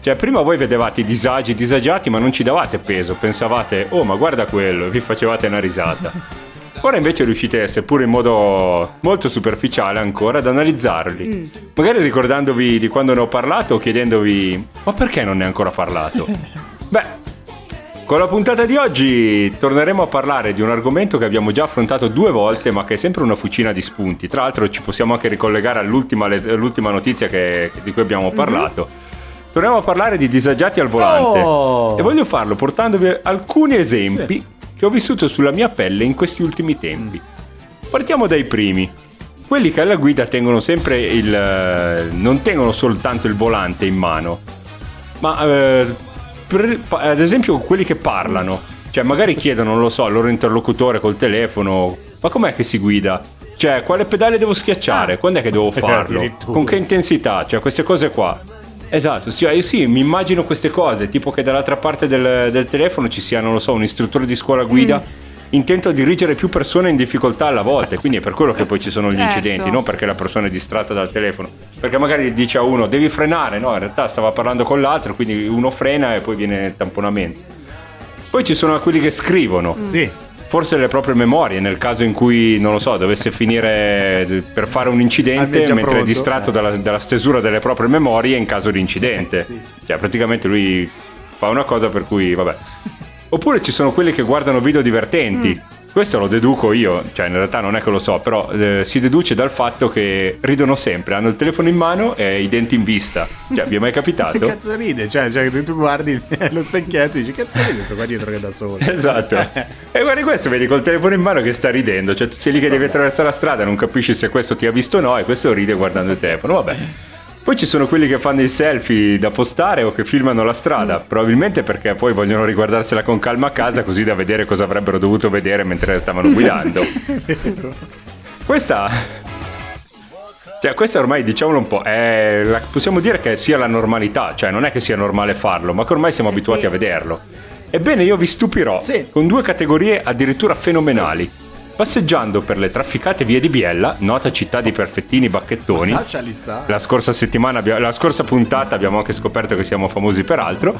Cioè prima voi vedevate i disagi, i disagiati, ma non ci davate peso. Pensavate, oh, ma guarda quello, e vi facevate una risata. Ora invece riuscite, seppur in modo molto superficiale ancora, ad analizzarli. Magari ricordandovi di quando ne ho parlato o chiedendovi, ma perché non ne hai ancora parlato? Beh, con la puntata di oggi torneremo a parlare di un argomento che abbiamo già affrontato due volte, ma che è sempre una fucina di spunti. Tra l'altro ci possiamo anche ricollegare all'ultima, all'ultima notizia che- di cui abbiamo parlato. Torniamo a parlare di disagiati al volante. Oh! E voglio farlo portandovi alcuni esempi che ho vissuto sulla mia pelle in questi ultimi tempi. Partiamo dai primi. Quelli che alla guida tengono sempre il... non tengono soltanto il volante in mano, ma eh, per- ad esempio quelli che parlano, cioè magari chiedono, non lo so, al loro interlocutore col telefono, ma com'è che si guida? Cioè, quale pedale devo schiacciare? Quando è che devo farlo? Addirittura. Con che intensità? Cioè, queste cose qua. Esatto, sì, io sì, mi immagino queste cose, tipo che dall'altra parte del, del telefono ci sia, non lo so, un istruttore di scuola guida intento a dirigere più persone in difficoltà alla volta, e quindi è per quello che poi ci sono gli Certo. incidenti, non perché la persona è distratta dal telefono, perché magari dice a uno devi frenare, no, in realtà stava parlando con l'altro, quindi uno frena e poi viene il tamponamento. Poi ci sono quelli che scrivono. Sì. Forse le proprie memorie, nel caso in cui, non lo so, dovesse finire per fare un incidente mentre è pronto. distratto dalla, dalla stesura delle proprie memorie in caso di incidente. Cioè, praticamente lui fa una cosa per cui, vabbè. Oppure ci sono quelli che guardano video divertenti. Questo lo deduco io, cioè in realtà non è che lo so, però eh, si deduce dal fatto che ridono sempre, hanno il telefono in mano e i denti in vista. Cioè, vi è mai Che capitato? cazzo ride? Cioè, cioè, tu- tu guardi lo specchietto e dici, cazzo ride sto qua dietro che da solo. Esatto. E guardi questo, vedi col telefono in mano che sta ridendo. Cioè, tu sei lì che devi attraversare la strada, non capisci se questo ti ha visto o no, e questo ride guardando il telefono. Vabbè. Poi ci sono quelli che fanno i selfie da postare o che filmano la strada, probabilmente perché poi vogliono riguardarsela con calma a casa così da vedere cosa avrebbero dovuto vedere mentre stavano guidando. Questa cioè, questa ormai, diciamolo un po', è possiamo dire che sia la normalità, cioè non è che sia normale farlo, ma che ormai siamo abituati a vederlo. Ebbene, io vi stupirò con due categorie addirittura fenomenali. Passeggiando per le trafficate vie di Biella, nota città di perfettini bacchettoni, stare. la scorsa settimana, la scorsa puntata abbiamo anche scoperto che siamo famosi per altro.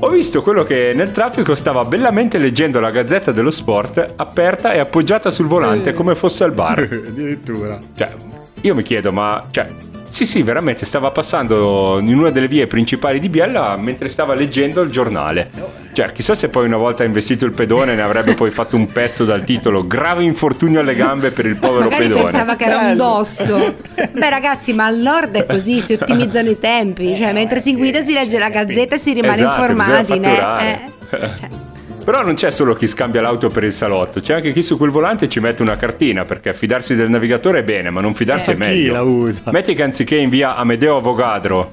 Ho visto quello che nel traffico stava bellamente leggendo la gazzetta dello sport aperta e appoggiata sul volante come fosse al bar. Addirittura. Cioè, io mi chiedo, ma cioè, sì, sì, veramente stava passando in una delle vie principali di Biella mentre stava leggendo il giornale. Cioè, chissà se poi una volta investito il pedone ne avrebbe poi fatto un pezzo dal titolo Grave infortunio alle gambe per il povero Magari pedone. pensava che era un dosso. Beh, ragazzi, ma al nord è così, si ottimizzano i tempi. Cioè, mentre si guida si legge la gazzetta e si rimane Esatto, informati. bisogna né? fatturare. Eh. Però non c'è solo chi scambia l'auto per il salotto, c'è anche chi su quel volante ci mette una cartina, perché fidarsi del navigatore è bene, ma non fidarsi Sì. è meglio. Chi la usa? Metti che anziché in via Amedeo Avogadro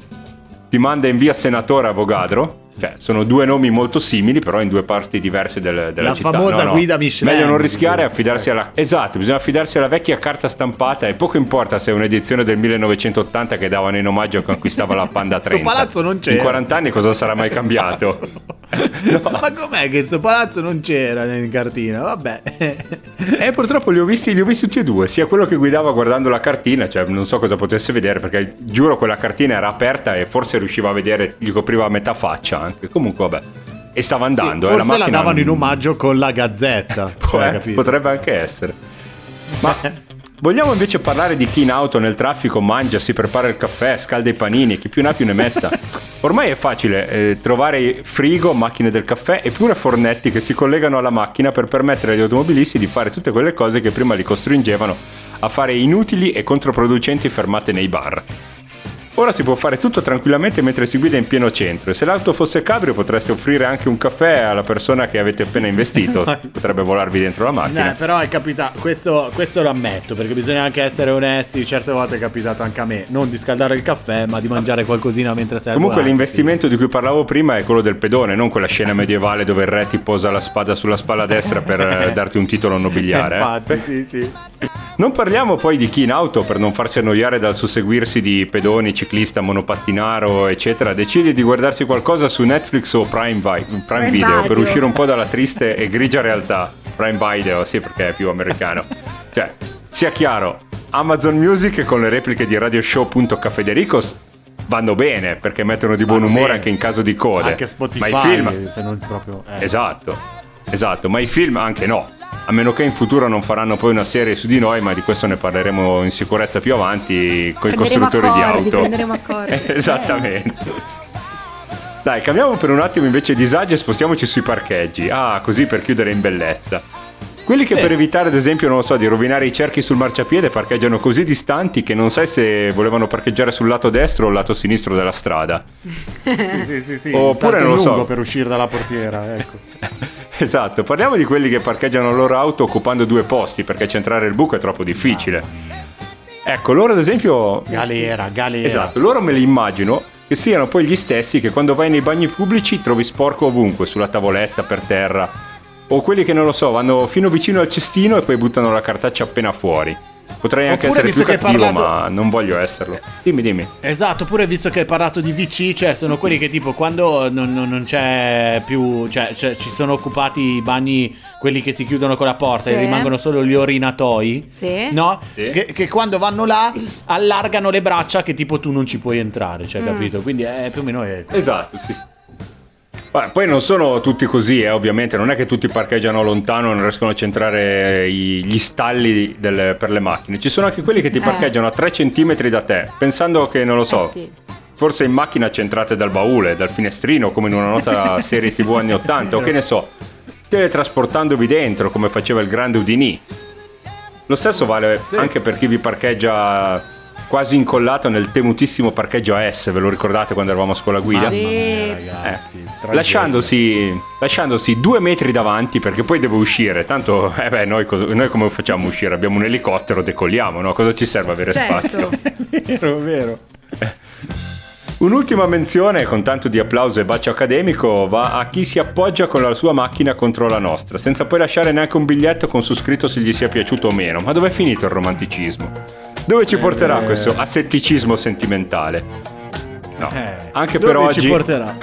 ti manda in via Senatore Avogadro, cioè sono due nomi molto simili, però in due parti diverse del- della La città. famosa No, no. guida Michelin. Meglio non rischiare a affidarsi alla... Esatto, bisogna affidarsi alla vecchia carta stampata e poco importa se è un'edizione del 1980 che davano in omaggio a conquistava la Panda 30. palazzo non c'era. In 40 anni cosa sarà mai cambiato? Ma com'è che sto palazzo non c'era in cartina? Vabbè. Eh, purtroppo li ho visti, li ho visti tutti e due, sia quello che guidava guardando la cartina, cioè non so cosa potesse vedere perché giuro quella cartina era aperta e forse riusciva a vedere, gli copriva a metà faccia anche. Comunque vabbè. E stava andando, Sì, eh, forse la, macchina davano in omaggio con la gazzetta. Può- Cioè, eh, potrebbe anche essere. Ma vogliamo invece parlare di chi in auto nel traffico mangia, si prepara il caffè, scalda i panini, chi più ne ha più ne metta. Ormai è facile eh, trovare frigo, macchine del caffè e pure fornetti che si collegano alla macchina per permettere agli automobilisti di fare tutte quelle cose che prima li costringevano a fare inutili e controproducenti fermate nei bar. Ora si può fare tutto tranquillamente mentre si guida in pieno centro e se l'auto fosse cabrio potreste offrire anche un caffè alla persona che avete appena investito, potrebbe volarvi dentro la macchina. Eh, però è capitato, questo, questo lo ammetto, perché bisogna anche essere onesti, certe volte è capitato anche a me, non di scaldare il caffè, ma di mangiare qualcosina mentre sei al Comunque volante, l'investimento di cui parlavo prima è quello del pedone, non quella scena medievale dove il re ti posa la spada sulla spalla destra per eh, darti un titolo nobiliare. eh. Infatti, sì, sì. Non parliamo poi di chi in auto, per non farsi annoiare dal susseguirsi di pedoni, ciclista, monopattinaro, eccetera, decide di guardarsi qualcosa su Netflix o Prime, Vi- Prime Prime Video per Video. uscire un po' dalla triste e grigia realtà. Prime Video, sì, perché è più americano. Cioè, sia chiaro, Amazon Music con le repliche di radioshow.cafedericos vanno bene perché mettono di buon Vanno umore bene. anche in caso di code. Anche Spotify, Ma i film, se non proprio... eh. Esatto, esatto, ma i film anche no. A meno che in futuro non faranno poi una serie su di noi, ma di questo ne parleremo in sicurezza più avanti con i costruttori di accordi, auto. prenderemo accordi. Esattamente. Dai, cambiamo per un attimo invece disagi e spostiamoci sui parcheggi. Ah, così per chiudere in bellezza. Quelli che Sì. per evitare, ad esempio, non lo so, di rovinare i cerchi sul marciapiede parcheggiano così distanti che non sai se volevano parcheggiare sul lato destro o il lato sinistro della strada. Sì, sì, sì, sì. Oppure non lo so. lungo per uscire dalla portiera, ecco. Esatto, parliamo di quelli che parcheggiano la loro auto occupando due posti perché centrare il buco è troppo difficile. Ecco, loro ad esempio... Galera, galera. Esatto, loro me li immagino che siano poi gli stessi che quando vai nei bagni pubblici trovi sporco ovunque, sulla tavoletta, per terra. O quelli che non lo so, vanno fino vicino al cestino e poi buttano la cartaccia appena fuori. Potrei anche Oppure, essere più cattivo, parlato- ma non voglio esserlo. Dimmi, dimmi. Esatto, pure visto che hai parlato di VC, cioè sono quelli che tipo quando non, non- non c'è più, cioè, cioè, ci sono occupati i bagni, quelli che si chiudono con la porta Sì. e rimangono solo gli orinatoi. Sì. No? Sì. Che, che quando vanno là allargano le braccia che tipo tu non ci puoi entrare, cioè, Mm. capito? Quindi è più o meno è Esatto, sì. Beh, poi non sono tutti così, eh, ovviamente, non è che tutti parcheggiano lontano e non riescono a centrare gli stalli del- per le macchine. Ci sono anche quelli che ti Eh. parcheggiano a 3 cm da te, pensando che, non lo so, Eh sì. forse in macchina centrate dal baule, dal finestrino, come in una nota serie TV anni 80, o che ne so, teletrasportandovi dentro, come faceva il grande Udini. Lo stesso vale anche per chi vi parcheggia quasi incollato nel temutissimo parcheggio AS, ve lo ricordate quando eravamo a scuola guida? Sì. ragazzi. tragedia. Lasciandosi, lasciandosi due metri davanti perché poi deve uscire. Tanto, eh beh, noi, noi come facciamo a uscire? Abbiamo un elicottero, decolliamo, no? Cosa ci serve avere Certo. spazio? vero, vero. Un'ultima menzione, con tanto di applauso e bacio accademico, va a chi si appoggia con la sua macchina contro la nostra, senza poi lasciare neanche un biglietto con su scritto se gli sia piaciuto o meno. Ma dov'è finito il romanticismo? Dove ci porterà Eh. questo assetticismo sentimentale? No, Eh, anche dove per oggi... ci porterà?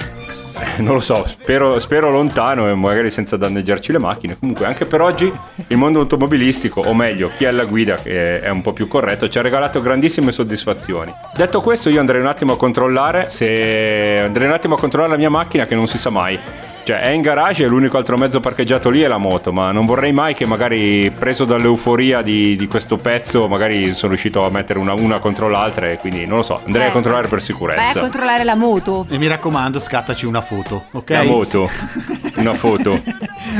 Eh, Non lo so, spero, spero lontano e magari senza danneggiarci le macchine. Comunque, anche per oggi il mondo automobilistico, o meglio, chi è alla guida, che è un po' più corretto, ci ha regalato grandissime soddisfazioni. Detto questo, io andrei un attimo a controllare se. andrei un attimo a controllare la mia macchina che non si sa mai. Cioè, è in garage e l'unico altro mezzo parcheggiato lì è la moto, ma non vorrei mai che magari preso dall'euforia di, di questo pezzo, magari sono riuscito a mettere una, una contro l'altra e quindi non lo so, andrei a Certo. controllare per Vai a sicurezza. controllare la moto. E mi raccomando, scattaci una foto, ok? La moto, una foto.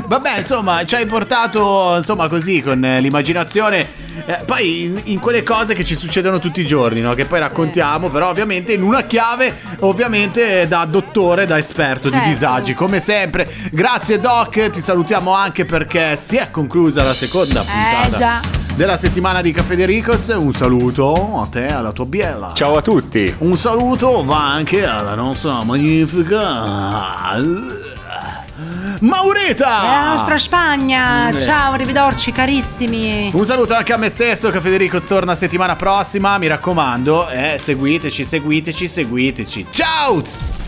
Vabbè, insomma, ci hai portato, insomma, così, con eh, l'immaginazione. eh, poi in, in quelle cose che ci succedono tutti i giorni, no? Che poi raccontiamo, però ovviamente in una chiave, ovviamente da dottore, da esperto Certo. di disagi, come sempre. Grazie Doc, ti salutiamo anche perché si è conclusa la seconda puntata Eh già. della settimana di Caffè De Ricos. Un saluto a te, alla tua biella. Ciao a tutti. Un saluto va anche alla nostra magnifica Maureta! È la nostra Spagna. Eh. Ciao, arrivederci carissimi. Un saluto anche a me stesso che Federico torna settimana prossima, mi raccomando, eh, seguiteci, seguiteci, seguiteci. Ciao!